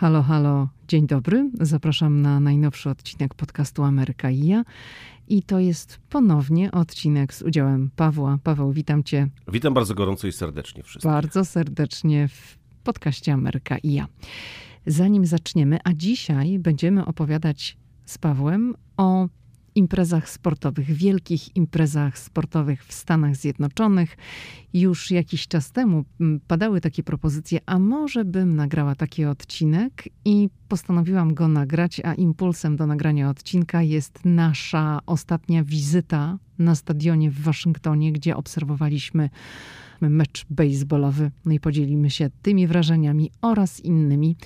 Halo, halo, dzień dobry. Zapraszam na najnowszy odcinek podcastu Ameryka i ja. I to jest ponownie odcinek z udziałem Pawła. Paweł, witam cię. Witam bardzo gorąco i serdecznie wszystkich. Bardzo serdecznie w podcaście Ameryka i ja. Zanim zaczniemy, a dzisiaj będziemy opowiadać z Pawłem o imprezach sportowych, wielkich imprezach sportowych w Stanach Zjednoczonych. Już jakiś czas temu mm, padały takie propozycje, a może bym nagrała taki odcinek i postanowiłam go nagrać, a impulsem do nagrania odcinka jest nasza ostatnia wizyta na stadionie w Waszyngtonie, gdzie obserwowaliśmy mecz baseballowy. No i podzielimy się tymi wrażeniami oraz innymi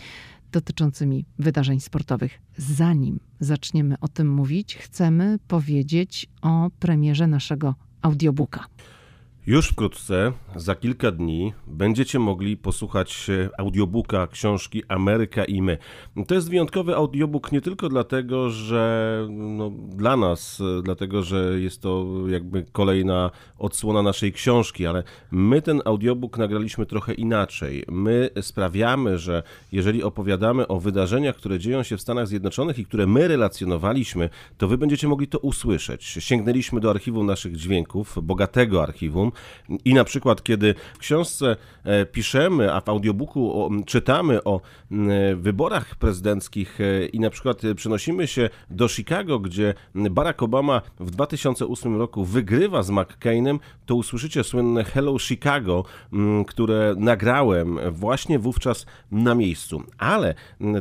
dotyczącymi wydarzeń sportowych. Zanim zaczniemy o tym mówić, chcemy powiedzieć o premierze naszego audiobooka. Już wkrótce, za kilka dni, będziecie mogli posłuchać audiobooka książki Ameryka i my. To jest wyjątkowy audiobook nie tylko dlatego, że no, dla nas, dlatego, że jest to jakby kolejna odsłona naszej książki, ale my ten audiobook nagraliśmy trochę inaczej. My sprawiamy, że jeżeli opowiadamy o wydarzeniach, które dzieją się w Stanach Zjednoczonych i które my relacjonowaliśmy, to wy będziecie mogli to usłyszeć. Sięgnęliśmy do archiwum naszych dźwięków, bogatego archiwum, i na przykład, kiedy w książce e, piszemy, a w audiobooku czytamy o wyborach prezydenckich e, i na przykład przenosimy się do Chicago, gdzie Barack Obama w 2008 roku wygrywa z McCainem, to usłyszycie słynne Hello Chicago, które nagrałem właśnie wówczas na miejscu. Ale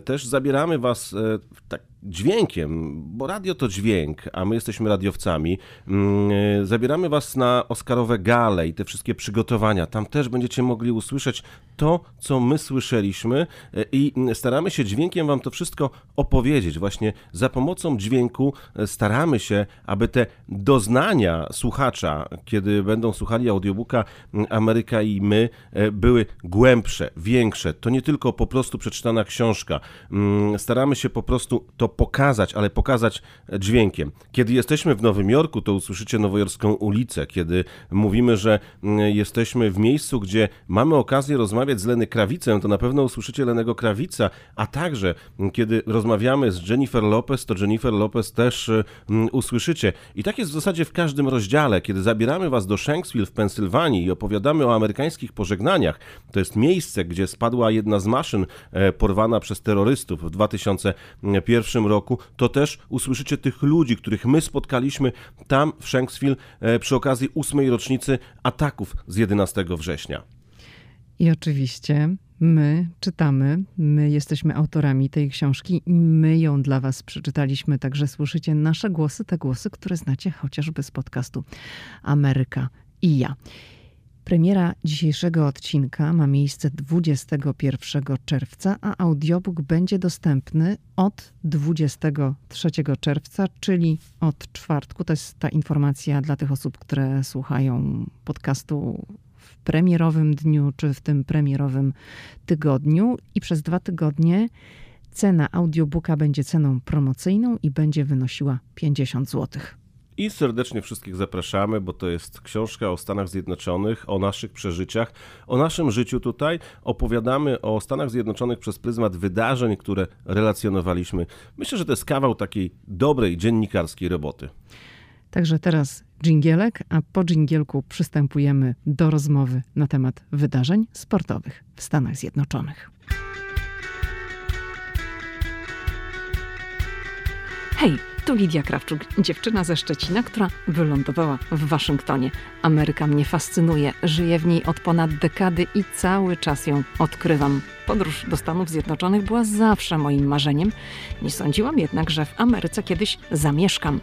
też zabieramy Was e, tak dźwiękiem, bo radio to dźwięk, a my jesteśmy radiowcami. Mm, e, zabieramy Was na Oscarowe gale i te wszystkie przygotowania. Tam też będziecie mogli usłyszeć to, co my słyszeliśmy e, i staramy się dźwiękiem Wam to wszystko opowiedzieć. Właśnie za pomocą dźwięku e, staramy się, aby te doznania słuchacza, kiedy będą słuchali audiobooka mm, Ameryka i my, były głębsze, większe. To nie tylko po prostu przeczytana książka. Mm, staramy się po prostu to pokazać, ale pokazać dźwiękiem. Kiedy jesteśmy w Nowym Jorku, to usłyszycie nowojorską ulicę. Kiedy mówimy, że mm, jesteśmy w miejscu, gdzie mamy okazję rozmawiać z Leny Krawicem, to na pewno usłyszycie Lenego Krawica, a także mm, kiedy rozmawiamy z Jennifer Lopez, to Jennifer Lopez też mm, usłyszycie. I tak jest w zasadzie w każdym rozdziale. Kiedy zabieramy was do Shanksville w Pensylwanii i opowiadamy o amerykańskich pożegnaniach, to jest miejsce, gdzie spadła jedna z maszyn e, porwana przez terrorystów w 2001 roku, to też usłyszycie tych ludzi, których my spotkaliśmy tam w Shanksville e, przy okazji ósmej rocznicy ataków z 11 września. I oczywiście my czytamy, my jesteśmy autorami tej książki i my ją dla Was przeczytaliśmy, także słyszycie nasze głosy, te głosy, które znacie chociażby z podcastu Ameryka i ja. Premiera dzisiejszego odcinka ma miejsce 21 czerwca, a audiobook będzie dostępny od 23 czerwca, czyli od czwartku. To jest ta informacja dla tych osób, które słuchają podcastu w premierowym dniu czy w tym premierowym tygodniu. I przez dwa tygodnie cena audiobooka będzie ceną promocyjną i będzie wynosiła 50 złotych. I serdecznie wszystkich zapraszamy, bo to jest książka o Stanach Zjednoczonych, o naszych przeżyciach, o naszym życiu tutaj. Opowiadamy o Stanach Zjednoczonych przez pryzmat wydarzeń, które relacjonowaliśmy. Myślę, że to jest kawał takiej dobrej dziennikarskiej roboty. Także teraz dżingielek, a po dżingielku przystępujemy do rozmowy na temat wydarzeń sportowych w Stanach Zjednoczonych. Hej! Tu Lidia Krawczuk, dziewczyna ze Szczecina, która wylądowała w Waszyngtonie. Ameryka mnie fascynuje, żyję w niej od ponad dekady i cały czas ją odkrywam. Podróż do Stanów Zjednoczonych była zawsze moim marzeniem. Nie sądziłam jednak, że w Ameryce kiedyś zamieszkam.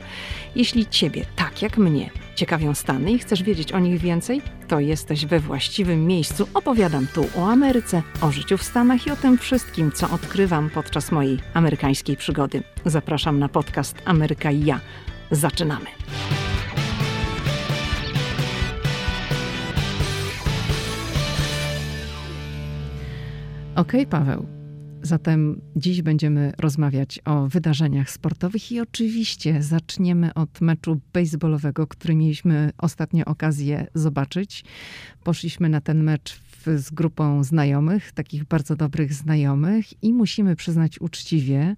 Jeśli ciebie, tak jak mnie, ciekawią Stany i chcesz wiedzieć o nich więcej, to jesteś we właściwym miejscu. Opowiadam tu o Ameryce, o życiu w Stanach i o tym wszystkim, co odkrywam podczas mojej amerykańskiej przygody. Zapraszam na podcast Ameryka i ja. Zaczynamy. Okej, okay, Paweł. Zatem dziś będziemy rozmawiać o wydarzeniach sportowych i oczywiście zaczniemy od meczu baseballowego, który mieliśmy ostatnio okazję zobaczyć. Poszliśmy na ten mecz z grupą znajomych, takich bardzo dobrych znajomych, i musimy przyznać uczciwie,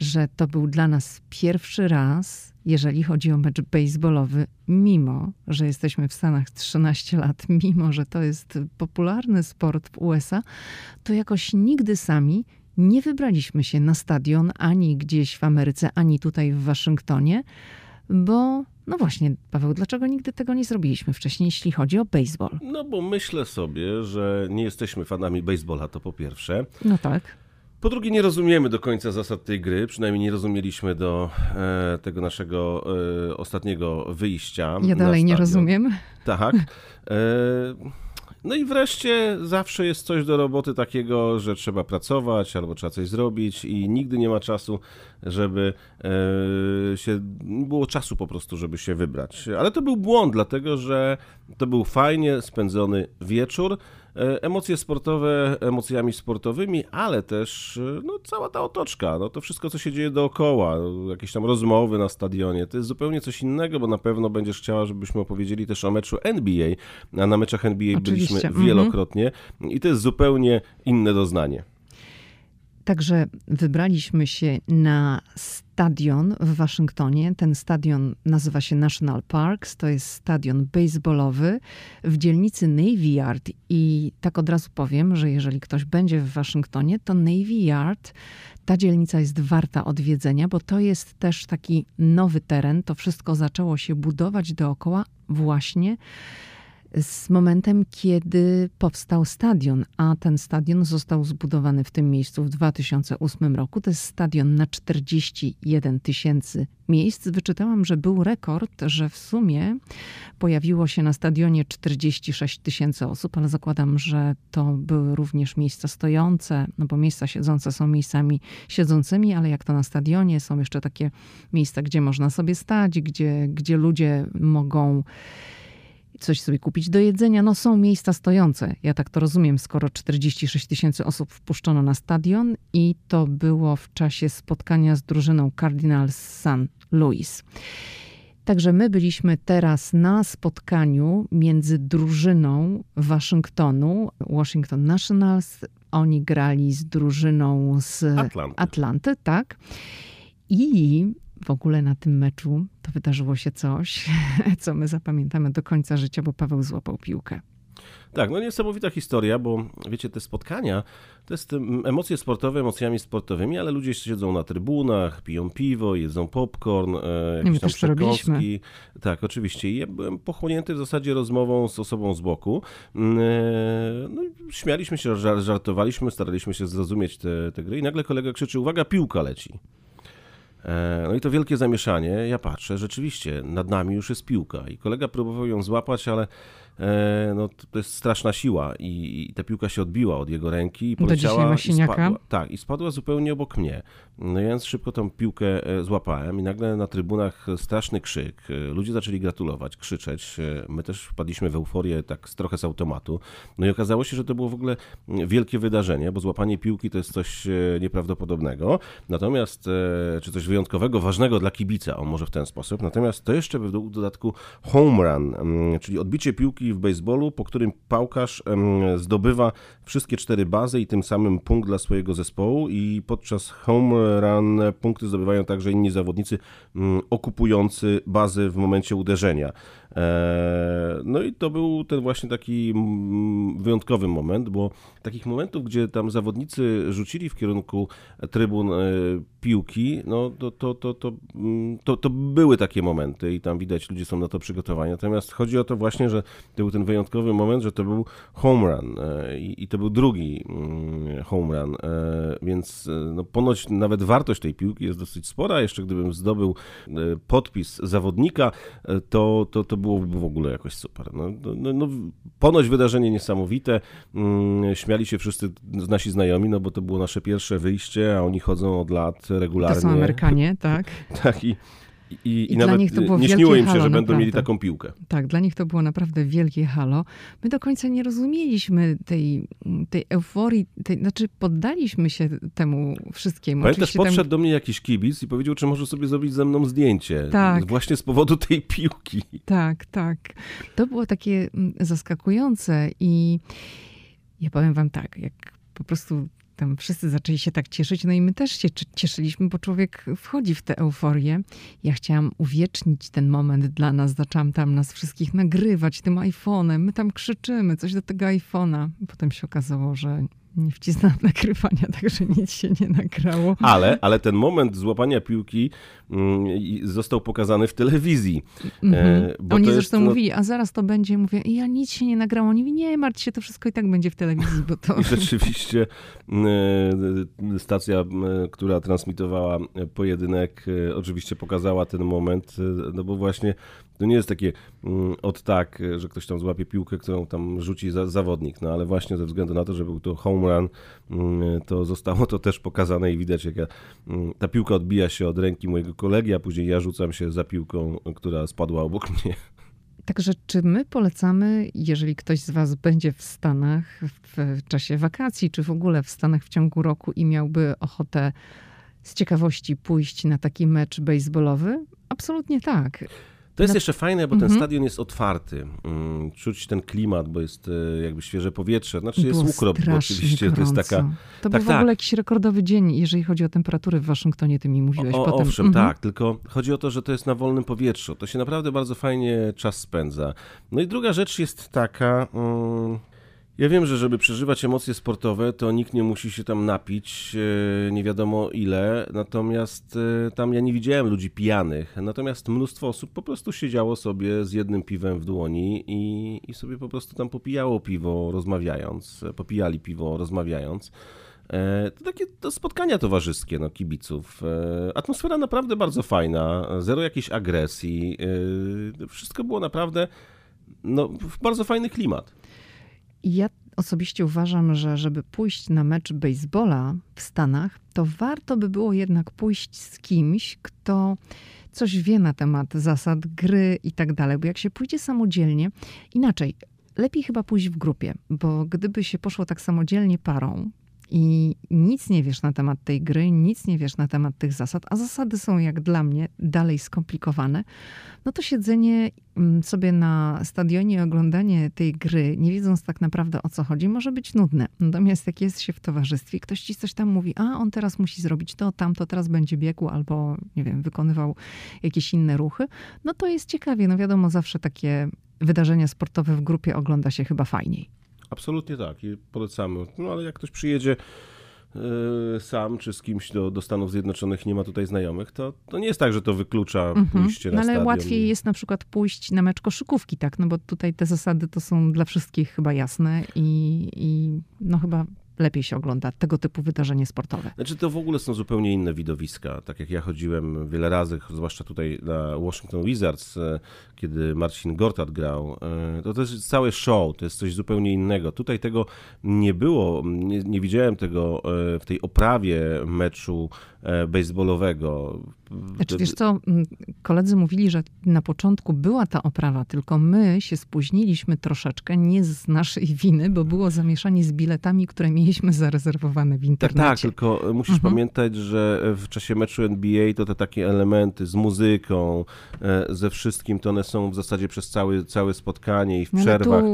że to był dla nas pierwszy raz, jeżeli chodzi o mecz baseballowy, mimo że jesteśmy w Stanach 13 lat, mimo że to jest popularny sport w USA, to jakoś nigdy sami nie wybraliśmy się na stadion ani gdzieś w Ameryce, ani tutaj w Waszyngtonie, bo no właśnie, Paweł, dlaczego nigdy tego nie zrobiliśmy wcześniej, jeśli chodzi o baseball? No bo myślę sobie, że nie jesteśmy fanami baseballa, to po pierwsze. No tak. Po drugie, nie rozumiemy do końca zasad tej gry, przynajmniej nie rozumieliśmy do e, tego naszego e, ostatniego wyjścia. Ja dalej nie rozumiem. Tak. E, no i wreszcie zawsze jest coś do roboty takiego, że trzeba pracować albo trzeba coś zrobić i nigdy nie ma czasu, żeby e, się, było czasu po prostu, żeby się wybrać. Ale to był błąd, dlatego że to był fajnie spędzony wieczór. E, emocje sportowe emocjami sportowymi, ale też e, no, cała ta otoczka, no, to wszystko, co się dzieje dookoła, jakieś tam rozmowy na stadionie, to jest zupełnie coś innego, bo na pewno będziesz chciała, żebyśmy opowiedzieli też o meczu NBA, a na meczach NBA Oczywiście. byliśmy Mhm. wielokrotnie i to jest zupełnie inne doznanie. Także wybraliśmy się na stadion w Waszyngtonie. Ten stadion nazywa się National Parks. To jest stadion baseballowy w dzielnicy Navy Yard. I tak od razu powiem, że jeżeli ktoś będzie w Waszyngtonie, to Navy Yard, ta dzielnica jest warta odwiedzenia, bo to jest też taki nowy teren. To wszystko zaczęło się budować dookoła właśnie z momentem, kiedy powstał stadion, a ten stadion został zbudowany w tym miejscu w 2008 roku. To jest stadion na 41 tysięcy miejsc. Wyczytałam, że był rekord, że w sumie pojawiło się na stadionie 46 tysięcy osób, ale zakładam, że to były również miejsca stojące, no bo miejsca siedzące są miejscami siedzącymi, ale jak to na stadionie, są jeszcze takie miejsca, gdzie można sobie stać, gdzie, gdzie ludzie mogą coś sobie kupić do jedzenia. No są miejsca stojące. Ja tak to rozumiem, skoro 46 tysięcy osób wpuszczono na stadion i to było w czasie spotkania z drużyną Cardinals St. Louis. Także my byliśmy teraz na spotkaniu między drużyną Waszyngtonu, Washington Nationals. Oni grali z drużyną z Atlanty. Atlanty, tak. I w ogóle na tym meczu to wydarzyło się coś, co my zapamiętamy do końca życia, bo Paweł złapał piłkę. Tak, no niesamowita historia, bo wiecie, te spotkania to jest mm, emocje sportowe emocjami sportowymi, ale ludzie siedzą na trybunach, piją piwo, jedzą popcorn, e, my jakieś tam przekąski. Tak, oczywiście. I ja byłem pochłonięty w zasadzie rozmową z osobą z boku. Mm, e, No, śmialiśmy się, żar- żartowaliśmy, staraliśmy się zrozumieć te, te gry i nagle kolega krzyczy, uwaga, piłka leci. E, No i to wielkie zamieszanie. Ja patrzę, rzeczywiście, nad nami już jest piłka. I kolega próbował ją złapać, ale no, to jest straszna siła. I, I ta piłka się odbiła od jego ręki i poleciała i spadła. Tak, i spadła zupełnie obok mnie. No więc szybko tą piłkę e, złapałem i nagle na trybunach straszny krzyk. E, Ludzie zaczęli gratulować, krzyczeć. E, My też wpadliśmy w euforię tak trochę z automatu. No i okazało się, że to było w ogóle wielkie wydarzenie, bo złapanie piłki to jest coś e, nieprawdopodobnego. Natomiast, e, czy coś wyjątkowego, ważnego dla kibica, o może w ten sposób. Natomiast to jeszcze w dodatku home run, mm, czyli odbicie piłki w baseballu, po którym pałkarz zdobywa wszystkie cztery bazy i tym samym punkt dla swojego zespołu i podczas home run punkty zdobywają także inni zawodnicy mm, okupujący bazy w momencie uderzenia. E, No i to był ten właśnie taki mm, wyjątkowy moment, bo takich momentów, gdzie tam zawodnicy rzucili w kierunku trybun e, piłki, no to, to, to, to, mm, to, to były takie momenty i tam widać, ludzie są na to przygotowani. Natomiast chodzi o to właśnie, że to był ten wyjątkowy moment, że to był home run e, i, i to był drugi mm, home run, e, więc e, no, ponoć nawet wartość tej piłki jest dosyć spora. Jeszcze gdybym zdobył podpis zawodnika, to, to, to byłoby w ogóle jakoś super. No, no, no, no, ponoć wydarzenie niesamowite. Mm, Śmiali się wszyscy nasi znajomi, no bo to było nasze pierwsze wyjście, a oni chodzą od lat regularnie. To są Amerykanie, tak. Tak, i, i, i, I dla nawet nich to było nie śniło im się, halo, że będą naprawdę. mieli taką piłkę. Tak, dla nich to było naprawdę wielkie halo. My do końca nie rozumieliśmy tej, tej euforii, tej, znaczy poddaliśmy się temu wszystkiemu. Pamiętasz, Oczywiście temu- podszedł do mnie jakiś kibic i powiedział, czy może sobie zrobić ze mną zdjęcie. Tak. Właśnie z powodu tej piłki. Tak, tak. To było takie mm, zaskakujące i Ja powiem wam tak, jak po prostu wszyscy zaczęli się tak cieszyć, no i my też się cieszyliśmy, bo człowiek wchodzi w tę euforię. Ja chciałam uwiecznić ten moment dla nas, zaczęłam tam nas wszystkich nagrywać tym iPhone'em, my tam krzyczymy coś do tego iPhone'a. Potem się okazało, że nie wcisnęłam nagrywania, także nic się nie nagrało. Ale, ale ten moment złapania piłki mm, został pokazany w telewizji. Mm -hmm. Oni zresztą jest, mówili, a zaraz to będzie, mówię, ja nic się nie nagrało. Oni mówią, nie martw się, to wszystko i tak będzie w telewizji, bo to... I rzeczywiście mm, stacja, mm, która transmitowała pojedynek, e, oczywiście pokazała ten moment, e, no bo właśnie to nie jest takie mm, od tak, że ktoś tam złapie piłkę, którą tam rzuci za, zawodnik, no ale właśnie ze względu na to, że był to home run, mm, to zostało to też pokazane i widać, jak ja, mm, ta piłka odbija się od ręki mojego kolegi, a później ja rzucam się za piłką, która spadła obok mnie. Także czy my polecamy, jeżeli ktoś z Was będzie w Stanach w czasie wakacji, czy w ogóle w Stanach w ciągu roku i miałby ochotę z ciekawości pójść na taki mecz baseballowy? Absolutnie tak. To jest no. jeszcze fajne, bo ten mhm. stadion jest otwarty. Mm, czuć ten klimat, bo jest e, jakby świeże powietrze. Znaczy jest ukrop, bo oczywiście gorąco. to jest taka... To tak, był w ogóle tak. jakiś rekordowy dzień, jeżeli chodzi o temperaturę w Waszyngtonie, ty mi mówiłeś o, potem. Owszem, mhm. tak, tylko chodzi o to, że to jest na wolnym powietrzu. To się naprawdę bardzo fajnie czas spędza. No i druga rzecz jest taka... Um, ja wiem, że żeby przeżywać emocje sportowe, to nikt nie musi się tam napić, e, nie wiadomo ile, natomiast e, tam ja nie widziałem ludzi pijanych, natomiast mnóstwo osób po prostu siedziało sobie z jednym piwem w dłoni i, i sobie po prostu tam popijało piwo rozmawiając, popijali piwo rozmawiając. E, to takie to spotkania towarzyskie no, kibiców. Atmosfera naprawdę bardzo fajna, zero jakiejś agresji. Wszystko było naprawdę no, bardzo fajny klimat. Ja osobiście uważam, że żeby pójść na mecz baseballa w Stanach, to warto by było jednak pójść z kimś, kto coś wie na temat zasad gry i tak dalej. Bo jak się pójdzie samodzielnie, inaczej, lepiej chyba pójść w grupie, bo gdyby się poszło tak samodzielnie parą, i nic nie wiesz na temat tej gry, nic nie wiesz na temat tych zasad, a zasady są jak dla mnie dalej skomplikowane, no to siedzenie mm, sobie na stadionie i oglądanie tej gry, nie wiedząc tak naprawdę o co chodzi, może być nudne. Natomiast jak jest się w towarzystwie, ktoś ci coś tam mówi, a on teraz musi zrobić to, tamto, teraz będzie biegł albo, nie wiem, wykonywał jakieś inne ruchy, no to jest ciekawie. No wiadomo, zawsze takie wydarzenia sportowe w grupie ogląda się chyba fajniej. Absolutnie tak i polecamy. No ale jak ktoś przyjedzie yy, sam czy z kimś do, do Stanów Zjednoczonych nie ma tutaj znajomych, to, to nie jest tak, że to wyklucza mhm. pójście na no, ale stadion. łatwiej jest na przykład pójść na mecz koszykówki, tak? No bo tutaj te zasady to są dla wszystkich chyba jasne i, i no chyba lepiej się ogląda tego typu wydarzenie sportowe. Znaczy to w ogóle są zupełnie inne widowiska. Tak jak ja chodziłem wiele razy, zwłaszcza tutaj na Washington Wizards, e, kiedy Marcin Gortat grał, e, to jest całe show, to jest coś zupełnie innego. Tutaj tego nie było, nie, nie widziałem tego e, w tej oprawie meczu baseballowego. Znaczy, wiesz co, koledzy mówili, że na początku była ta oprawa, tylko my się spóźniliśmy troszeczkę, nie z naszej winy, bo było zamieszanie z biletami, które mieliśmy zarezerwowane w internecie. Tak, tak tylko musisz mhm. pamiętać, że w czasie meczu NBA to te takie elementy z muzyką, e, ze wszystkim, to one są w zasadzie przez cały, całe spotkanie i w no, przerwach.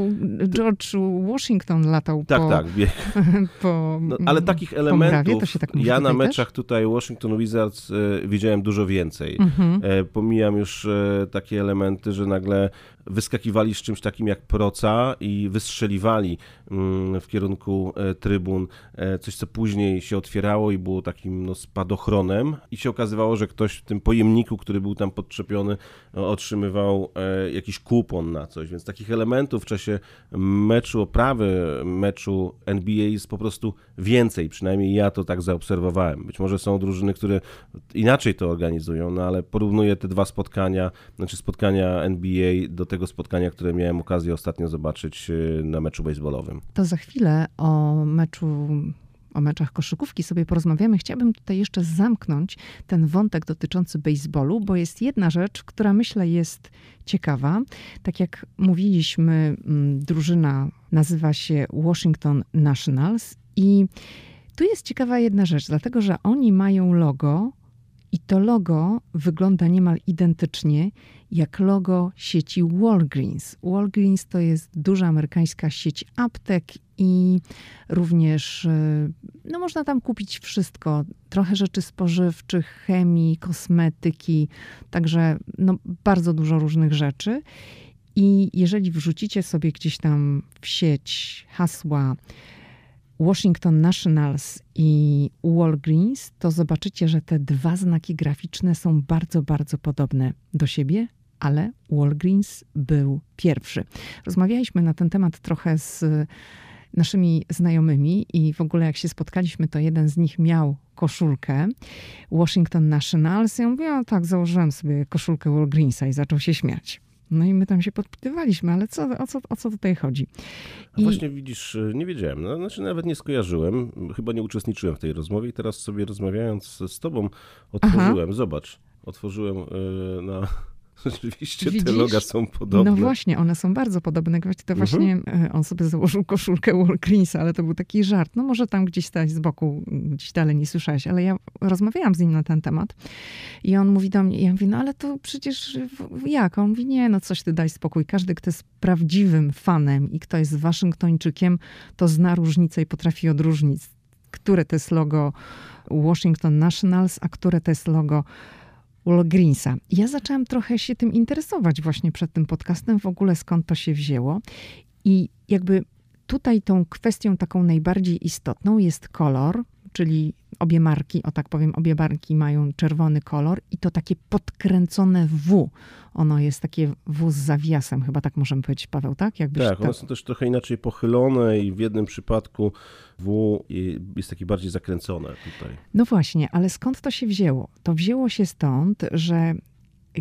George Washington latał tak, po... Tak, bieg. po no, ale takich elementów tak ja na meczach też? tutaj Washington Wizards e, widziałem dużo więcej. Mhm. E, pomijam już takie elementy, że nagle wyskakiwali z czymś takim jak proca i wystrzeliwali mm, w kierunku e, trybun e, coś, co później się otwierało i było takim no, spadochronem. I się okazywało, że ktoś w tym pojemniku, który był tam podczepiony, otrzymywał e, jakiś kupon na coś, więc takich elementów w czasie meczu, oprawy meczu NBA jest po prostu więcej, przynajmniej ja to tak zaobserwowałem. Być może są drużyny, które inaczej to organizują, no ale porównuję te dwa spotkania, znaczy spotkania NBA do tego spotkania, które miałem okazję ostatnio zobaczyć y, na meczu baseballowym. To za chwilę o meczu o meczach koszykówki sobie porozmawiamy. Chciałabym tutaj jeszcze zamknąć ten wątek dotyczący baseballu, bo jest jedna rzecz, która myślę jest ciekawa. Tak jak mówiliśmy, mm, drużyna nazywa się Washington Nationals i tu jest ciekawa jedna rzecz, dlatego że oni mają logo i to logo wygląda niemal identycznie jak logo sieci Walgreens. Walgreens to jest duża amerykańska sieć aptek i również y, no można tam kupić wszystko. Trochę rzeczy spożywczych, chemii, kosmetyki, także no bardzo dużo różnych rzeczy. I jeżeli wrzucicie sobie gdzieś tam w sieć hasła Washington Nationals i Walgreens, to zobaczycie, że te dwa znaki graficzne są bardzo, bardzo podobne do siebie, ale Walgreens był pierwszy. Rozmawialiśmy na ten temat trochę z naszymi znajomymi i w ogóle jak się spotkaliśmy, to jeden z nich miał koszulkę Washington Nationals. Ja mówię, o tak, założyłem sobie koszulkę Walgreensa i zaczął się śmiać. No i my tam się podpytywaliśmy, ale co, o, co, o co tutaj chodzi? I... Właśnie widzisz, nie wiedziałem, no, znaczy nawet nie skojarzyłem, chyba nie uczestniczyłem w tej rozmowie i teraz sobie rozmawiając z tobą otworzyłem, Aha. zobacz, otworzyłem yy, na Rzeczywiście Widzisz? te loga są podobne. No właśnie, one są bardzo podobne. To mhm. właśnie e, on sobie założył koszulkę Walgrensa, ale to był taki żart. No może tam gdzieś stać z boku, gdzieś dalej nie słyszałeś, ale ja rozmawiałam z nim na ten temat i on mówi do mnie, ja mówię, no ale to przecież jak? On mówi, nie, no coś ty daj spokój. Każdy, kto jest prawdziwym fanem i kto jest Waszyngtończykiem, to zna różnicę i potrafi odróżnić, które to jest logo Washington Nationals, a które to jest logo Walgreensa. Ja zaczęłam trochę się tym interesować właśnie przed tym podcastem, w ogóle skąd to się wzięło. I jakby tutaj tą kwestią taką najbardziej istotną jest kolor, czyli obie marki, o tak powiem, obie marki mają czerwony kolor i to takie podkręcone W. Ono jest takie W z zawiasem, chyba tak możemy powiedzieć, Paweł, tak? Jakbyś tak, one są też trochę inaczej pochylone i w jednym przypadku W jest takie bardziej zakręcone tutaj. No właśnie, ale skąd to się wzięło? To wzięło się stąd, że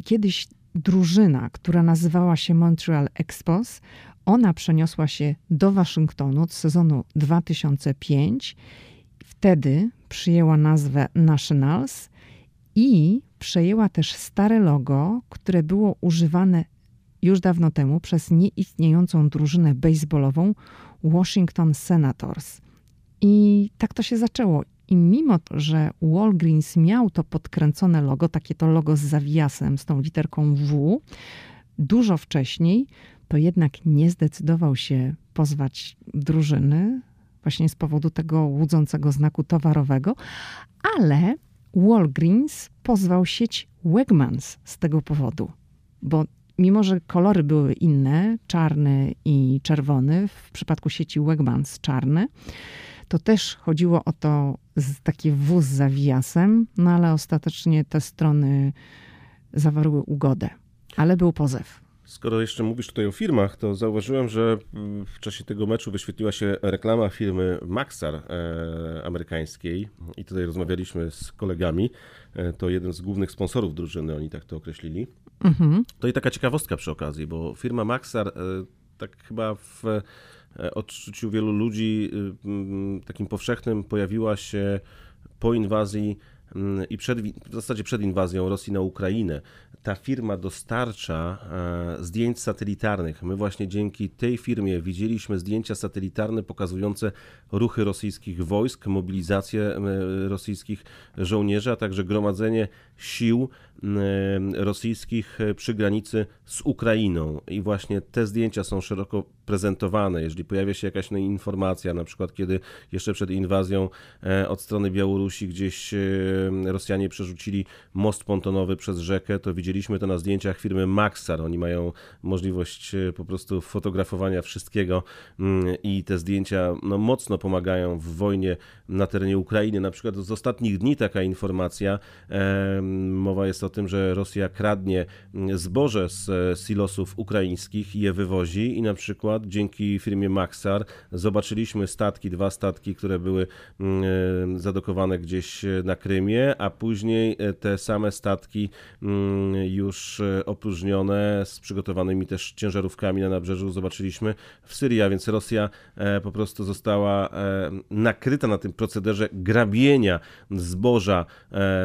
kiedyś drużyna, która nazywała się Montreal Expos, ona przeniosła się do Waszyngtonu od sezonu 2005 Wtedy przyjęła nazwę Nationals i przejęła też stare logo, które było używane już dawno temu przez nieistniejącą drużynę baseballową Washington Senators. I tak to się zaczęło. I mimo że Walgreens miał to podkręcone logo, takie to logo z zawiasem, z tą literką W, dużo wcześniej, to jednak nie zdecydował się pozwać drużyny, właśnie z powodu tego łudzącego znaku towarowego, ale Walgreens pozwał sieć Wegmans z tego powodu, bo mimo, że kolory były inne, czarny i czerwony, w przypadku sieci Wegmans czarny, to też chodziło o to z takie wóz z zawiasem, no ale ostatecznie te strony zawarły ugodę. Ale był pozew. Skoro jeszcze mówisz tutaj o firmach, to zauważyłem, że w czasie tego meczu wyświetliła się reklama firmy Maxar e, amerykańskiej i tutaj rozmawialiśmy z kolegami. E, to jeden z głównych sponsorów drużyny, oni tak to określili. Mhm. To i taka ciekawostka przy okazji, bo firma Maxar e, tak chyba w odczuciu wielu ludzi takim powszechnym pojawiła się po inwazji i przed, w zasadzie przed inwazją Rosji na Ukrainę ta firma dostarcza e, zdjęć satelitarnych. My właśnie dzięki tej firmie widzieliśmy zdjęcia satelitarne pokazujące ruchy rosyjskich wojsk, mobilizację e, rosyjskich żołnierzy, a także gromadzenie sił rosyjskich przy granicy z Ukrainą. I właśnie te zdjęcia są szeroko prezentowane. Jeżeli pojawia się jakaś no, informacja, na przykład kiedy jeszcze przed inwazją e, od strony Białorusi gdzieś Rosjanie przerzucili most pontonowy przez rzekę, to widzieliśmy to na zdjęciach firmy Maxar. Oni mają możliwość e, po prostu fotografowania wszystkiego mm, i te zdjęcia no, mocno pomagają w wojnie na terenie Ukrainy. Na przykład z ostatnich dni taka informacja, mowa jest o tym, że Rosja kradnie mm, zboże z e, silosów ukraińskich i je wywozi i na przykład dzięki firmie Maxar zobaczyliśmy statki, dwa statki, które były mm, zadokowane gdzieś na Krymie, a później e, te same statki mm, już e, opróżnione z przygotowanymi też ciężarówkami na nabrzeżu zobaczyliśmy w Syrii, a więc Rosja po prostu została nakryta na tym procederze grabienia zboża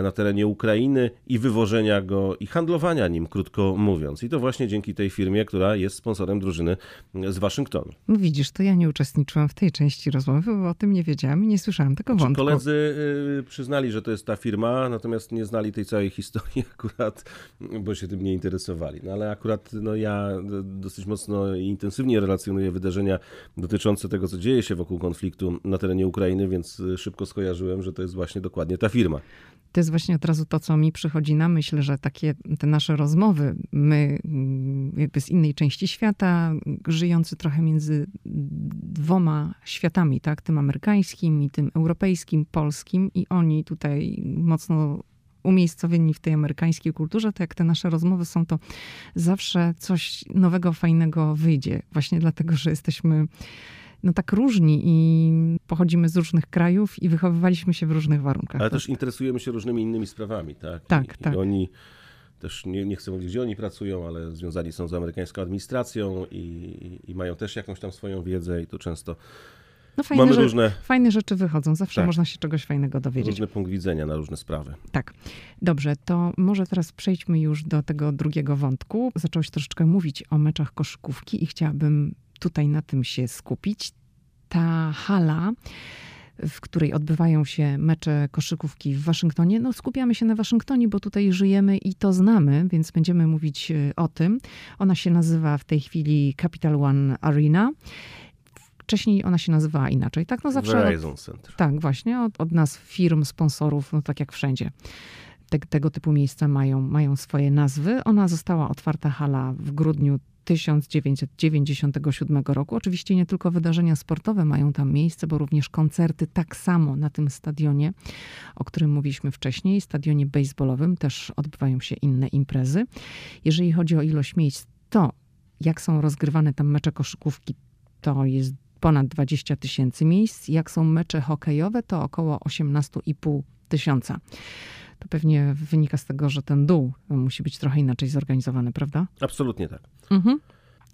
na terenie Ukrainy i wywożenia go i handlowania nim, krótko mówiąc. I to właśnie dzięki tej firmie, która jest sponsorem drużyny z Waszyngtonu. Widzisz, to ja nie uczestniczyłam w tej części rozmowy, bo o tym nie wiedziałam i nie słyszałam tego znaczy, wątku. Koledzy y, przyznali, że to jest ta firma, natomiast nie znali tej całej historii akurat, bo się tym nie interesowali. No ale akurat no, ja dosyć mocno i intensywnie relacjonuję wydarzenia dotyczące tego, co dzieje się wokół konfliktu na terenie Ukrainy, więc szybko skojarzyłem, że to jest właśnie dokładnie ta firma. To jest właśnie od razu to, co mi przychodzi na myśl, że takie te nasze rozmowy, my mm, jakby z innej części świata, żyjący trochę między dwoma światami, tak, tym amerykańskim i tym europejskim, polskim i oni tutaj mocno umiejscowieni w tej amerykańskiej kulturze, to jak te nasze rozmowy są, to zawsze coś nowego, fajnego wyjdzie. Właśnie dlatego, że jesteśmy no tak różni i pochodzimy z różnych krajów i wychowywaliśmy się w różnych warunkach. Ale też interesujemy się różnymi innymi sprawami, tak? Tak, I, tak. I oni też nie, nie chcę mówić, gdzie oni pracują, ale związani są z amerykańską administracją i, i mają też jakąś tam swoją wiedzę i tu często no fajne, mamy różne... Fajne rzeczy wychodzą, zawsze tak. można się czegoś fajnego dowiedzieć. Różny punkt widzenia na różne sprawy. Tak. Dobrze, to może teraz przejdźmy już do tego drugiego wątku. Zacząłeś troszeczkę mówić o meczach koszykówki i chciałabym tutaj na tym się skupić. Ta hala w której odbywają się mecze koszykówki w Waszyngtonie. No, skupiamy się na Waszyngtonie, bo tutaj żyjemy i to znamy, więc będziemy mówić e, o tym. Ona się nazywa w tej chwili Capital One Arena. Wcześniej ona się nazywała inaczej, tak? No zawsze. Verizon Center. Tak, właśnie, od, od nas firm, sponsorów, no tak jak wszędzie. Te, tego typu miejsca mają, mają swoje nazwy. Ona została otwarta hala w grudniu 1997 roku. Oczywiście nie tylko wydarzenia sportowe mają tam miejsce, bo również koncerty tak samo na tym stadionie, o którym mówiliśmy wcześniej, stadionie baseballowym też odbywają się inne imprezy. Jeżeli chodzi o ilość miejsc, to jak są rozgrywane tam mecze koszykówki, to jest ponad 20 tysięcy miejsc. Jak są mecze hokejowe, to około 18,5 tysiąca. To pewnie wynika z tego, że ten dół musi być trochę inaczej zorganizowany, prawda? Absolutnie tak. Mhm.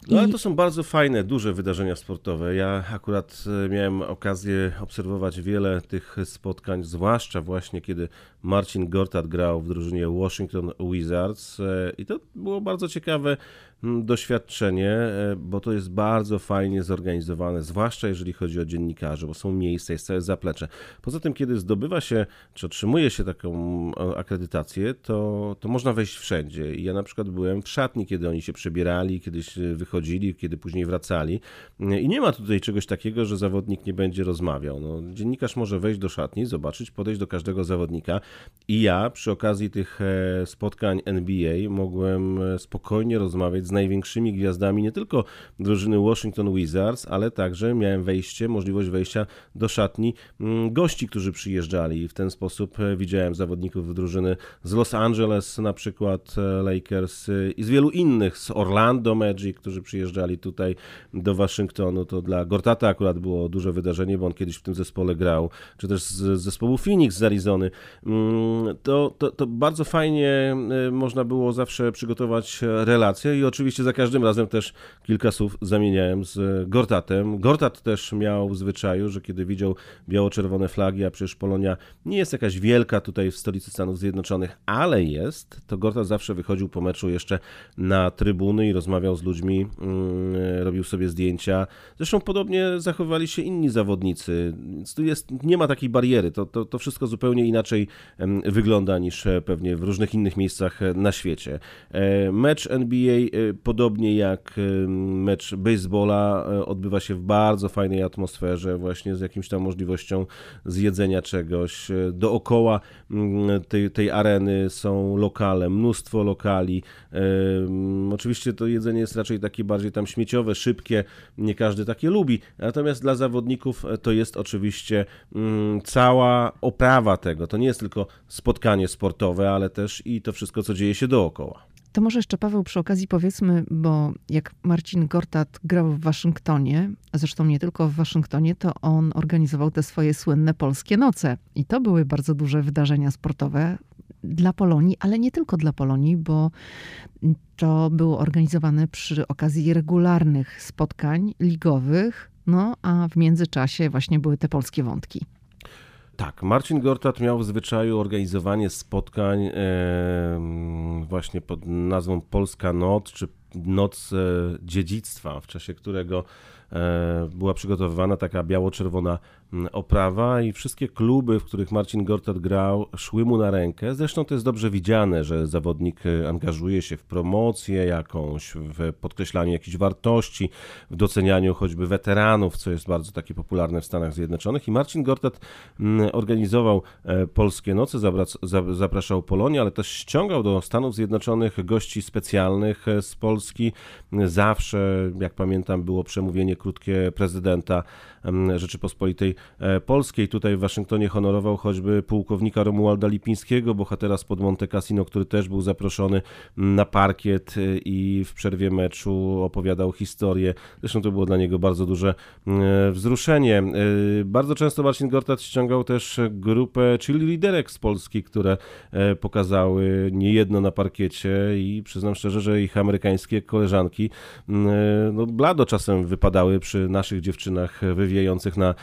No ale to są bardzo fajne, duże wydarzenia sportowe. Ja akurat e, miałem okazję obserwować wiele tych spotkań, zwłaszcza właśnie kiedy Marcin Gortat grał w drużynie Washington Wizards e, i to było bardzo ciekawe doświadczenie, e, bo to jest bardzo fajnie zorganizowane, zwłaszcza jeżeli chodzi o dziennikarzy, bo są miejsca, jest całe zaplecze. Poza tym, kiedy zdobywa się, czy otrzymuje się taką e, akredytację, to, to można wejść wszędzie. Ja na przykład byłem w szatni, kiedy oni się przebierali, kiedyś wychodzili, kiedy później wracali. I nie ma tutaj czegoś takiego, że zawodnik nie będzie rozmawiał. No, dziennikarz może wejść do szatni, zobaczyć, podejść do każdego zawodnika. I ja przy okazji tych e, spotkań NBA mogłem spokojnie rozmawiać z największymi gwiazdami nie tylko drużyny Washington Wizards, ale także miałem wejście, możliwość wejścia do szatni mm, gości, którzy przyjeżdżali. W ten sposób e, widziałem zawodników drużyny z Los Angeles, na przykład e, Lakers e, i z wielu innych, z Orlando Magic, którzy przyjeżdżali tutaj do Waszyngtonu. To dla Gortata akurat było duże wydarzenie, bo on kiedyś w tym zespole grał, czy też z zespołu Phoenix z Arizony. Mm, to, to, to bardzo fajnie można było zawsze przygotować relacje i oczywiście oczywiście za każdym razem też kilka słów zamieniałem z Gortatem. Gortat też miał w zwyczaju, że kiedy widział biało-czerwone flagi, a przecież Polonia nie jest jakaś wielka tutaj w stolicy Stanów Zjednoczonych, ale jest, to Gortat zawsze wychodził po meczu jeszcze na trybuny i rozmawiał z ludźmi, mm, robił sobie zdjęcia. Zresztą podobnie zachowywali się inni zawodnicy, więc tu jest, nie ma takiej bariery. To, to, to wszystko zupełnie inaczej wygląda niż pewnie w różnych innych miejscach na świecie. E, mecz NBA podobnie jak mecz baseballa, e, odbywa się w bardzo fajnej atmosferze, właśnie z jakimś tam możliwością zjedzenia czegoś. E, dookoła tej, tej areny są lokale, mnóstwo lokali. Oczywiście to jedzenie jest raczej takie bardziej tam śmieciowe, szybkie, nie każdy takie lubi. Natomiast dla zawodników e, to jest oczywiście cała oprawa tego. To nie jest tylko spotkanie sportowe, ale też i to wszystko, co dzieje się dookoła. To może jeszcze Paweł przy okazji powiedzmy, bo jak Marcin Gortat grał w Waszyngtonie, a zresztą nie tylko w Waszyngtonie, to on organizował te swoje słynne polskie noce. I to były bardzo duże wydarzenia sportowe dla Polonii, ale nie tylko dla Polonii, bo to było organizowane przy okazji regularnych spotkań ligowych, no a w międzyczasie właśnie były te polskie wątki. Tak, Marcin Gortat miał w zwyczaju organizowanie spotkań e, właśnie pod nazwą Polska Noc, czy Noc e, Dziedzictwa, w czasie którego była przygotowywana taka biało-czerwona oprawa i wszystkie kluby, w których Marcin Gortat grał, szły mu na rękę. Zresztą to jest dobrze widziane, że zawodnik angażuje się w promocję jakąś, w podkreślaniu jakichś wartości, w docenianiu choćby weteranów, co jest bardzo takie popularne w Stanach Zjednoczonych. I Marcin Gortat organizował polskie noce, zapraszał Polonię, ale też ściągał do Stanów Zjednoczonych gości specjalnych z Polski. Zawsze, jak pamiętam, było przemówienie krótkie prezydenta Rzeczypospolitej e, Polskiej. Tutaj w Waszyngtonie honorował choćby pułkownika Romualda Lipińskiego, bohatera spod Monte Cassino, który też był zaproszony na parkiet e, i w przerwie meczu opowiadał historię. Zresztą to było dla niego bardzo duże wzruszenie. E, bardzo często Marcin Gortat ściągał też grupę cheerleaderek z Polski, które pokazały niejedno na parkiecie i przyznam szczerze, że ich amerykańskie koleżanki no, blado czasem wypadały przy naszych dziewczynach wywijających na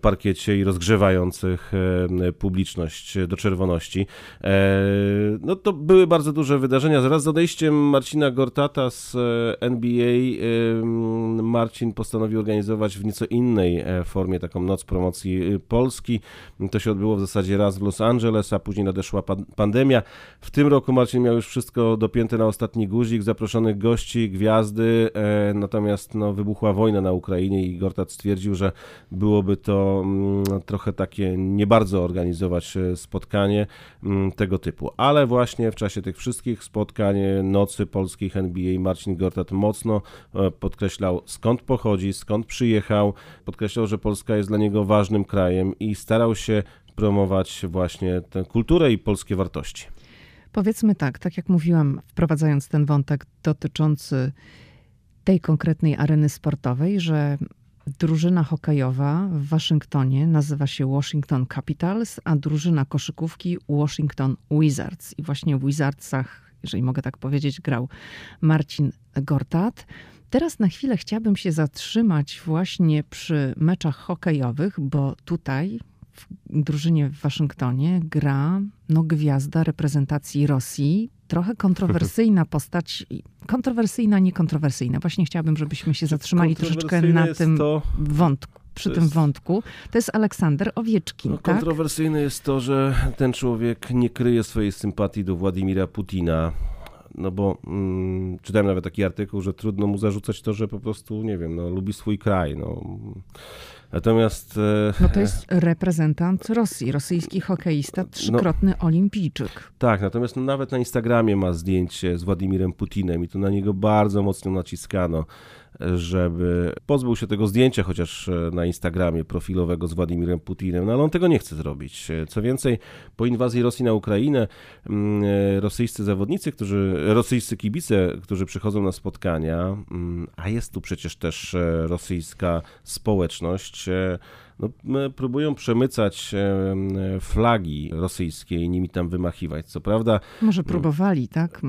parkiecie i rozgrzewających e, publiczność do czerwoności. E, no to były bardzo duże wydarzenia. Zaraz z odejściem Marcina Gortata z e, NBA Marcin postanowił organizować w nieco innej formie taką noc promocji Polski. To się odbyło w zasadzie raz w Los Angeles, a później nadeszła pandemia. W tym roku Marcin miał już wszystko dopięte na ostatni guzik, zaproszonych gości, gwiazdy, natomiast no, wybuchła wojna na Ukrainie i Gortat stwierdził, że byłoby to mm, trochę takie nie bardzo organizować e, spotkanie mm, tego typu. Ale właśnie w czasie tych wszystkich spotkań e, nocy polskich NBA Marcin Gortat mocno e, podkreślał skąd pochodzi, skąd przyjechał, podkreślał, że Polska jest dla niego ważnym krajem i starał się promować właśnie tę kulturę i polskie wartości. Powiedzmy tak, tak jak mówiłam, wprowadzając ten wątek dotyczący tej konkretnej areny sportowej, że Drużyna hokejowa w Waszyngtonie nazywa się Washington Capitals, a drużyna koszykówki Washington Wizards. I właśnie w Wizardsach, jeżeli mogę tak powiedzieć, grał Marcin Gortat. Teraz na chwilę chciałabym się zatrzymać właśnie przy meczach hokejowych, bo tutaj w drużynie w Waszyngtonie gra no, gwiazda reprezentacji Rosji, trochę kontrowersyjna postać, kontrowersyjna, niekontrowersyjna. Właśnie chciałabym, żebyśmy się zatrzymali troszeczkę na tym to... wątku przy to tym jest... wątku, to jest Aleksander Owieczkin. No, tak? Kontrowersyjne jest to, że ten człowiek nie kryje swojej sympatii do Władimira Putina. No bo mm, czytałem nawet taki artykuł, że trudno mu zarzucać to, że po prostu, nie wiem, no, lubi swój kraj. No. Natomiast. E, no to jest reprezentant Rosji, rosyjski hokeista, trzykrotny no, olimpijczyk. Tak, natomiast no, nawet na Instagramie ma zdjęcie z Władimirem Putinem i to na niego bardzo mocno naciskano żeby pozbył się tego zdjęcia, chociaż e, na Instagramie profilowego z Władimirem Putinem, no ale on tego nie chce zrobić. Co więcej, po inwazji Rosji na Ukrainę, mm, e, rosyjscy zawodnicy, którzy, rosyjscy kibice, którzy przychodzą na spotkania, mm, a jest tu przecież też e, rosyjska społeczność, no, próbują przemycać flagi rosyjskie i nimi tam wymachiwać. Co prawda. Może próbowali, tak?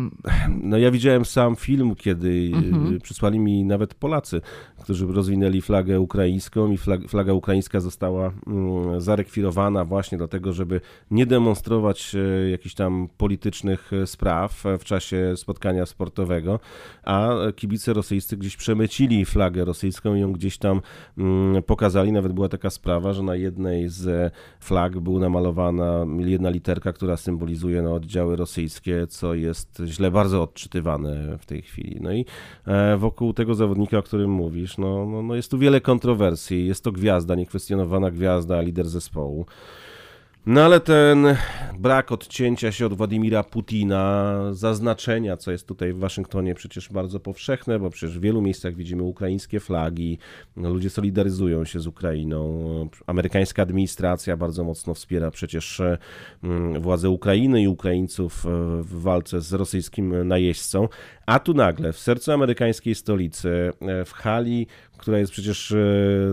No ja widziałem sam film, kiedy mhm. przysłali mi nawet Polacy, którzy rozwinęli flagę ukraińską i flag, flaga ukraińska została mm, zarekwirowana właśnie dlatego, żeby nie demonstrować e, jakichś tam politycznych e, spraw w czasie spotkania sportowego, a kibice rosyjscy gdzieś przemycili flagę rosyjską i ją gdzieś tam mm, pokazali. Nawet była taka sprawa, że na jednej z flag był namalowana jedna literka, która symbolizuje no, oddziały rosyjskie, co jest źle bardzo odczytywane w tej chwili. No i e, wokół tego zawodnika, o którym mówisz, no, no, no jest tu wiele kontrowersji. Jest to gwiazda, niekwestionowana gwiazda, lider zespołu. No ale ten brak odcięcia się od Władimira Putina, zaznaczenia, co jest tutaj w Waszyngtonie przecież bardzo powszechne, bo przecież w wielu miejscach widzimy ukraińskie flagi, ludzie solidaryzują się z Ukrainą. Amerykańska administracja bardzo mocno wspiera przecież mm, władze Ukrainy i Ukraińców w walce z rosyjskim najeźdźcą. A tu nagle w sercu amerykańskiej stolicy, w hali która jest przecież, e,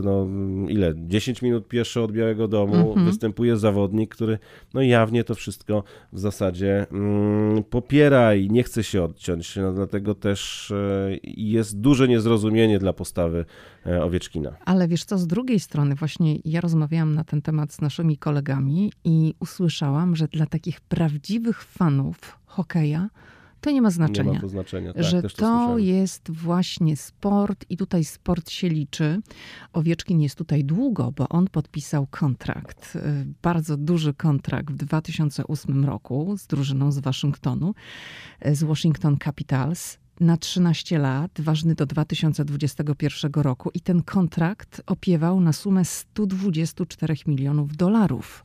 no ile, 10 minut pieszo od Białego Domu, mm-hmm. występuje zawodnik, który no jawnie to wszystko w zasadzie mm, popiera i nie chce się odciąć, no, dlatego też e, jest duże niezrozumienie dla postawy e, Owieczkina. Ale wiesz co, z drugiej strony właśnie ja rozmawiałam na ten temat z naszymi kolegami i usłyszałam, że dla takich prawdziwych fanów hokeja To nie ma znaczenia. Nie ma znaczenia, tak, że to, to jest właśnie sport i tutaj sport się liczy. Owieczkin jest tutaj długo, bo on podpisał kontrakt, y, bardzo duży kontrakt w 2008 roku z drużyną z Waszyngtonu, y, z Washington Capitals na 13 lat, ważny do 2021 roku i ten kontrakt opiewał na sumę 124 milionów dolarów.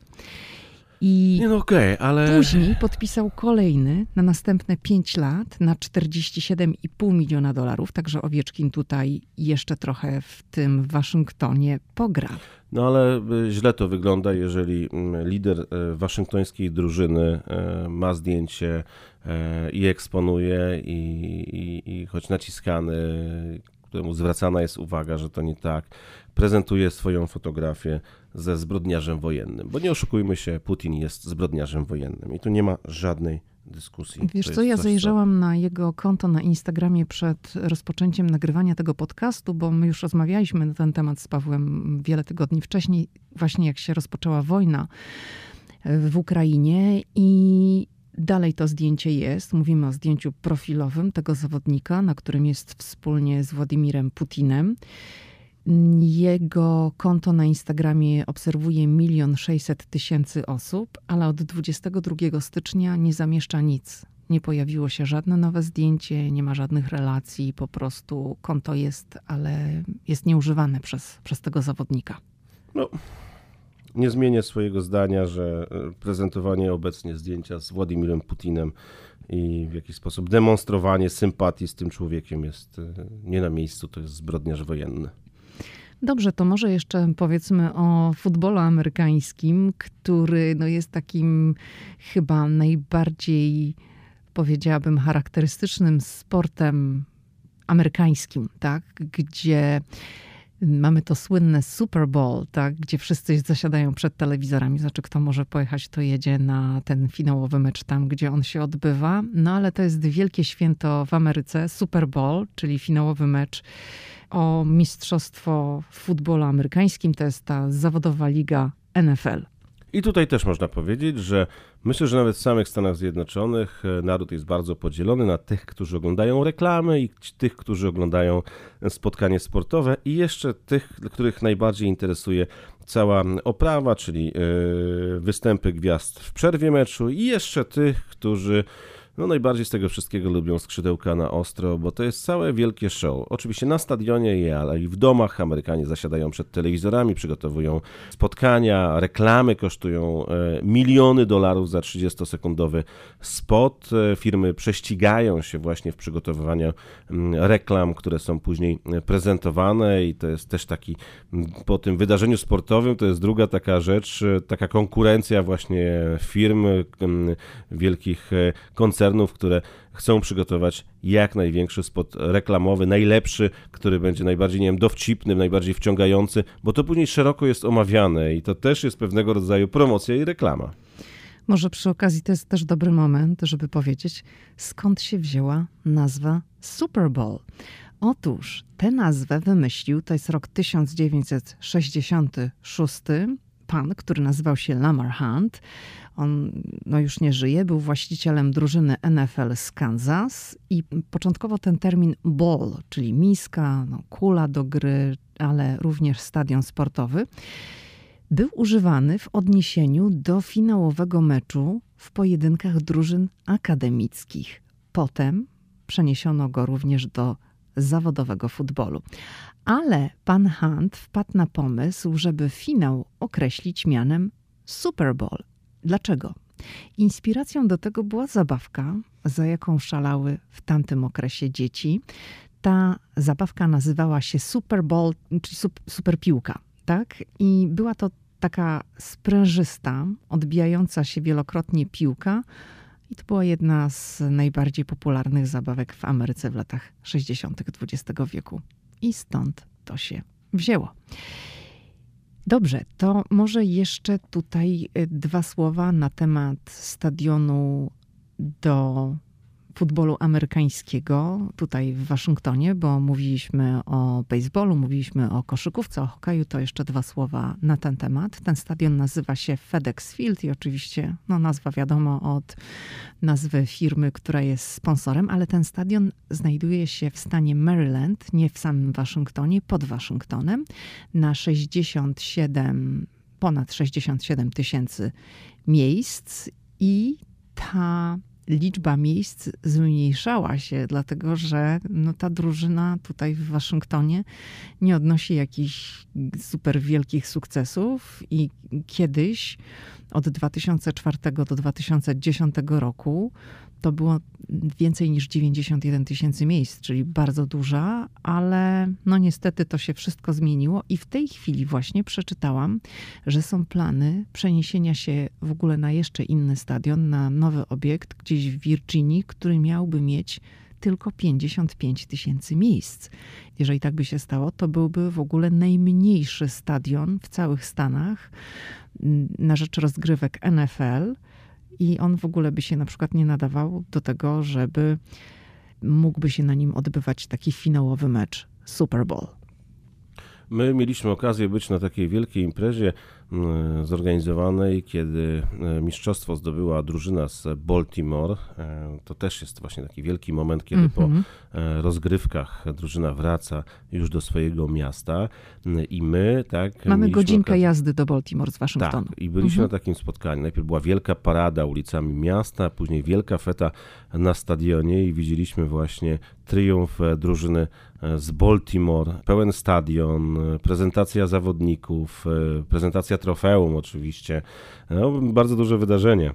I Nie no okej, okay, ale... później podpisał kolejny na następne 5 lat na 47,5 miliona dolarów, także Owieczkin tutaj jeszcze trochę w tym Waszyngtonie pogra. No ale y, źle to wygląda, jeżeli mm, lider y, waszyngtońskiej drużyny y, ma zdjęcie i eksponuje i, i, i choć naciskany, któremu zwracana jest uwaga, że to nie tak, prezentuje swoją fotografię ze zbrodniarzem wojennym. Bo nie oszukujmy się, Putin jest zbrodniarzem wojennym i tu nie ma żadnej dyskusji. Wiesz co, ja coś, zajrzałam co... na jego konto na Instagramie przed rozpoczęciem nagrywania tego podcastu, bo my już rozmawialiśmy na ten temat z Pawłem wiele tygodni wcześniej, właśnie jak się rozpoczęła wojna w Ukrainie i Dalej to zdjęcie jest. Mówimy o zdjęciu profilowym tego zawodnika, na którym jest wspólnie z Władimirem Putinem. Jego konto na Instagramie obserwuje milion sześćset tysięcy osób, ale od 22 stycznia nie zamieszcza nic. Nie pojawiło się żadne nowe zdjęcie, nie ma żadnych relacji, po prostu konto jest, ale jest nieużywane przez, przez tego zawodnika. No, nie zmienię swojego zdania, że e, prezentowanie obecnie zdjęcia z Władimirem Putinem i w jakiś sposób demonstrowanie sympatii z tym człowiekiem jest e, nie na miejscu, to jest zbrodniarz wojenny. Dobrze, to może jeszcze powiedzmy o futbolu amerykańskim, który no jest takim chyba najbardziej, powiedziałabym, charakterystycznym sportem amerykańskim, tak? Gdzie Mamy to słynne Super Bowl, tak, gdzie wszyscy zasiadają przed telewizorami. Znaczy, kto może pojechać, to jedzie na ten finałowy mecz tam, gdzie on się odbywa. No ale to jest wielkie święto w Ameryce. Super Bowl, czyli finałowy mecz o mistrzostwo w futbolu amerykańskim. To jest ta zawodowa liga NFL. I tutaj też można powiedzieć, że myślę, że nawet w samych Stanach Zjednoczonych e, naród jest bardzo podzielony na tych, którzy oglądają reklamy i tych, którzy oglądają spotkanie sportowe i jeszcze tych, których najbardziej interesuje cała oprawa, czyli e, występy gwiazd w przerwie meczu i jeszcze tych, którzy no najbardziej z tego wszystkiego lubią skrzydełka na ostro, bo to jest całe wielkie show. Oczywiście na stadionie, ale i w domach Amerykanie zasiadają przed telewizorami, przygotowują spotkania, reklamy kosztują e, miliony dolarów za 30-sekundowy spot. E, firmy prześcigają się właśnie w przygotowywaniu mm, reklam, które są później prezentowane i to jest też taki po tym wydarzeniu sportowym to jest druga taka rzecz, e, taka konkurencja właśnie firm, wielkich koncernów koncernów, które chcą przygotować jak największy spot reklamowy, najlepszy, który będzie najbardziej, nie wiem, dowcipny, najbardziej wciągający, bo to później szeroko jest omawiane i to też jest pewnego rodzaju promocja i reklama. Może przy okazji to jest też dobry moment, żeby powiedzieć, skąd się wzięła nazwa Super Bowl. Otóż tę nazwę wymyślił, to jest rok 1966, pan, który nazywał się Lamar Hunt. On no już nie żyje, był właścicielem drużyny NFL z Kansas i początkowo ten termin ball, czyli miska, no, kula do gry, ale również stadion sportowy, był używany w odniesieniu do finałowego meczu w pojedynkach drużyn akademickich. Potem przeniesiono go również do zawodowego futbolu. Ale pan Hunt wpadł na pomysł, żeby finał określić mianem Super Bowl. Dlaczego? Inspiracją do tego była zabawka, za jaką szalały w tamtym okresie dzieci. Ta zabawka nazywała się Super Bowl, czyli super piłka, tak? I była to taka sprężysta, odbijająca się wielokrotnie piłka. I to była jedna z najbardziej popularnych zabawek w Ameryce w latach 60. XX wieku. I stąd to się wzięło. Dobrze, to może jeszcze tutaj y, dwa słowa na temat stadionu do futbolu amerykańskiego tutaj w Waszyngtonie, bo mówiliśmy o baseballu, mówiliśmy o koszykówce, o hokeju, to jeszcze dwa słowa na ten temat. Ten stadion nazywa się FedEx Field i oczywiście no, nazwa wiadomo od nazwy firmy, która jest sponsorem, ale ten stadion znajduje się w stanie Maryland, nie w samym Waszyngtonie, pod Waszyngtonem, na 67, ponad 67 tysięcy miejsc i ta liczba miejsc zmniejszała się, dlatego że no, ta drużyna tutaj w Waszyngtonie nie odnosi jakichś super wielkich sukcesów i kiedyś od 2004 do 2010 roku to było więcej niż 91 tysięcy miejsc, czyli bardzo duża, ale no niestety to się wszystko zmieniło i w tej chwili właśnie przeczytałam, że są plany przeniesienia się w ogóle na jeszcze inny stadion, na nowy obiekt gdzieś w Virginii, który miałby mieć tylko 55 tysięcy miejsc. Jeżeli tak by się stało, to byłby w ogóle najmniejszy stadion w całych Stanach mm, na rzecz rozgrywek NFL i on w ogóle by się na przykład nie nadawał do tego, żeby mógłby się na nim odbywać taki finałowy mecz Super Bowl. My mieliśmy okazję być na takiej wielkiej imprezie zorganizowanej, kiedy e, mistrzostwo zdobyła drużyna z Baltimore. E, to też jest właśnie taki wielki moment, kiedy mm -hmm. po mhm. e, rozgrywkach drużyna wraca już do swojego miasta i my, tak. Mamy godzinkę okazję... jazdy do Baltimore z Waszyngtonu. Tak, i byliśmy mm -hmm. na takim spotkaniu. Najpierw była wielka parada ulicami miasta, później wielka feta na stadionie i widzieliśmy właśnie triumf drużyny z Baltimore, pełen stadion, prezentacja zawodników, prezentacja trofeum oczywiście. No, bardzo duże wydarzenie.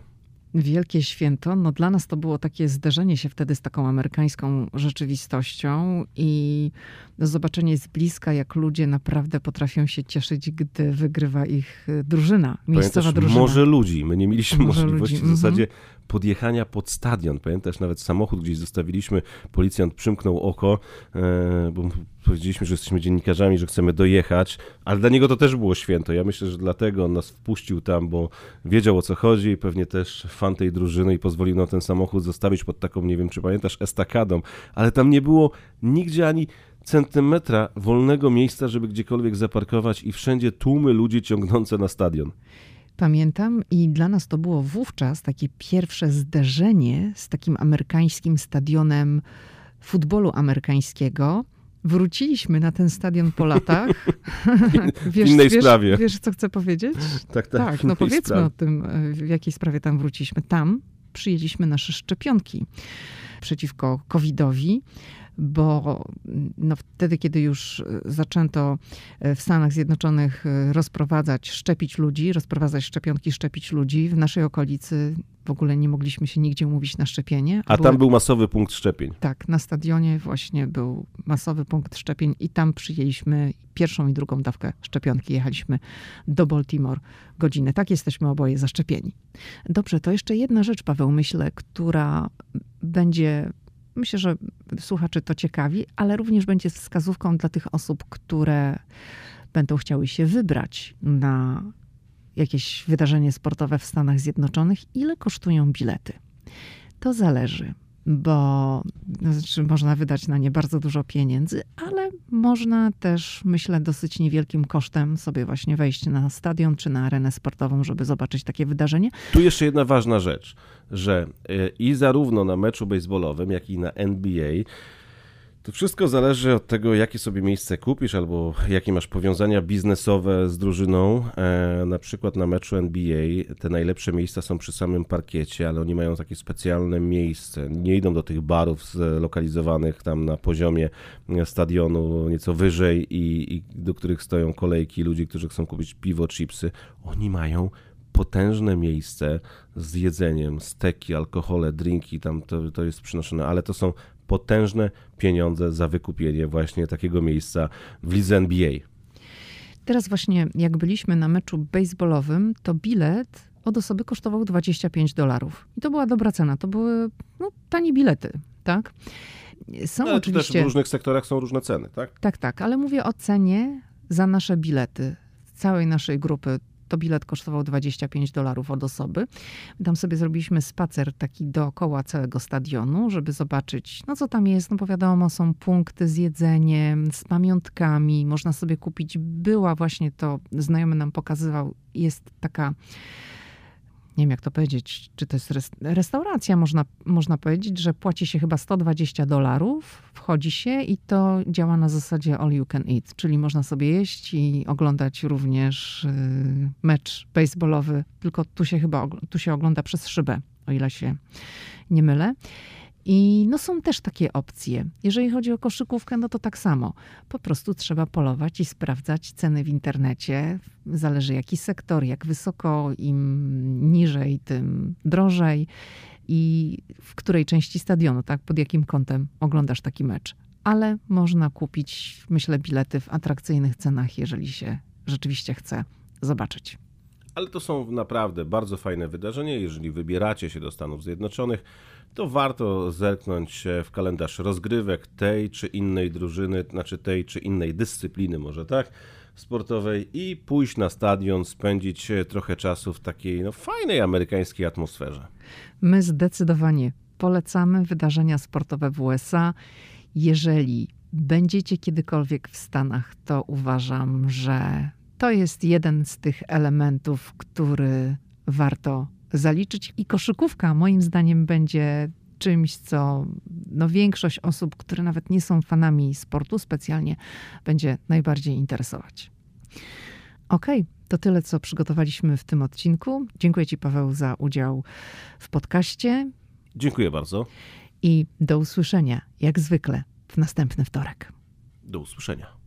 Wielkie święto. No dla nas to było takie zderzenie się wtedy z taką amerykańską rzeczywistością i zobaczenie z bliska, jak ludzie naprawdę potrafią się cieszyć, gdy wygrywa ich drużyna, miejscowa Pamiętasz, drużyna. Może ludzi. My nie mieliśmy może możliwości ludzi. w zasadzie mhm podjechania pod stadion. Pamiętasz, nawet samochód gdzieś zostawiliśmy, policjant przymknął oko, e, bo powiedzieliśmy, że jesteśmy dziennikarzami, że chcemy dojechać, ale dla niego to też było święto. Ja myślę, że dlatego on nas wpuścił tam, bo wiedział o co chodzi i pewnie też fan tej drużyny i pozwolił nam ten samochód zostawić pod taką, nie wiem czy pamiętasz, estakadą, ale tam nie było nigdzie ani centymetra wolnego miejsca, żeby gdziekolwiek zaparkować i wszędzie tłumy ludzi ciągnące na stadion. Pamiętam i dla nas to było wówczas takie pierwsze zderzenie z takim amerykańskim stadionem futbolu amerykańskiego. Wróciliśmy na ten stadion po latach. w innej wiesz, sprawie. Wiesz, co chcę powiedzieć? tak, tak. Tak, no powiedzmy sprawie. o tym, w jakiej sprawie tam wróciliśmy. Tam przyjęliśmy nasze szczepionki przeciwko COVID-owi bo no wtedy, kiedy już e, zaczęto e, w Stanach Zjednoczonych e, rozprowadzać, szczepić ludzi, rozprowadzać szczepionki, szczepić ludzi, w naszej okolicy w ogóle nie mogliśmy się nigdzie umówić na szczepienie. A, a tam był masowy punkt szczepień. Tak, na stadionie właśnie był masowy punkt szczepień i tam przyjęliśmy pierwszą i drugą dawkę szczepionki. Jechaliśmy do Baltimore godzinę. Tak jesteśmy oboje zaszczepieni. Dobrze, to jeszcze jedna rzecz, Paweł, myślę, która będzie Myślę, że słuchaczy to ciekawi, ale również będzie wskazówką dla tych osób, które będą chciały się wybrać na jakieś wydarzenie sportowe w Stanach Zjednoczonych. Ile kosztują bilety? To zależy bo znaczy można wydać na nie bardzo dużo pieniędzy, ale można też, myślę, dosyć niewielkim kosztem sobie właśnie wejść na stadion czy na arenę sportową, żeby zobaczyć takie wydarzenie. Tu jeszcze jedna ważna rzecz, że e, i zarówno na meczu baseballowym, jak i na NBA to wszystko zależy od tego, jakie sobie miejsce kupisz, albo jakie masz powiązania biznesowe z drużyną. E, na przykład na meczu NBA te najlepsze miejsca są przy samym parkiecie, ale oni mają takie specjalne miejsce. Nie idą do tych barów zlokalizowanych tam na poziomie stadionu nieco wyżej i, i do których stoją kolejki ludzi, którzy chcą kupić piwo, chipsy. Oni mają potężne miejsce z jedzeniem, steki, alkohole, drinki, tam to, to jest przynoszone, ale to są potężne pieniądze za wykupienie właśnie takiego miejsca w lidze NBA. Teraz właśnie jak byliśmy na meczu baseballowym, to bilet od osoby kosztował 25 dolarów. I to była dobra cena. To były no, tanie bilety, tak? Są ale oczywiście... też w różnych sektorach są różne ceny, tak? Tak, tak, ale mówię o cenie za nasze bilety. Całej naszej grupy to bilet kosztował 25 dolarów od osoby. Tam sobie zrobiliśmy spacer taki dookoła całego stadionu, żeby zobaczyć, no co tam jest. No bo wiadomo, są punkty z jedzeniem, z pamiątkami. Można sobie kupić, była właśnie to, znajomy nam pokazywał, jest taka nie wiem jak to powiedzieć, czy to jest restauracja, można, można powiedzieć, że płaci się chyba 120 dolarów, wchodzi się i to działa na zasadzie all you can eat, czyli można sobie jeść i oglądać również y, mecz baseballowy, tylko tu się chyba tu się ogląda przez szybę, o ile się nie mylę. I no są też takie opcje. Jeżeli chodzi o koszykówkę, no to tak samo. Po prostu trzeba polować i sprawdzać ceny w internecie. Zależy jaki sektor, jak wysoko, im niżej, tym drożej. I w której części stadionu, tak, pod jakim kątem oglądasz taki mecz. Ale można kupić, myślę, bilety w atrakcyjnych cenach, jeżeli się rzeczywiście chce zobaczyć. Ale to są naprawdę bardzo fajne wydarzenia. Jeżeli wybieracie się do Stanów Zjednoczonych, to warto zerknąć w kalendarz rozgrywek tej czy innej drużyny, znaczy tej czy innej dyscypliny, może tak, sportowej i pójść na stadion, spędzić trochę czasu w takiej no, fajnej amerykańskiej atmosferze. My zdecydowanie polecamy wydarzenia sportowe w USA. Jeżeli będziecie kiedykolwiek w Stanach, to uważam, że to jest jeden z tych elementów, który warto zaliczyć. I koszykówka moim zdaniem będzie czymś, co no, większość osób, które nawet nie są fanami sportu specjalnie, będzie najbardziej interesować. Okej, okay, to tyle, co przygotowaliśmy w tym odcinku. Dziękuję Ci, Paweł, za udział w podcaście. Dziękuję bardzo. I do usłyszenia, jak zwykle, w następny wtorek. Do usłyszenia.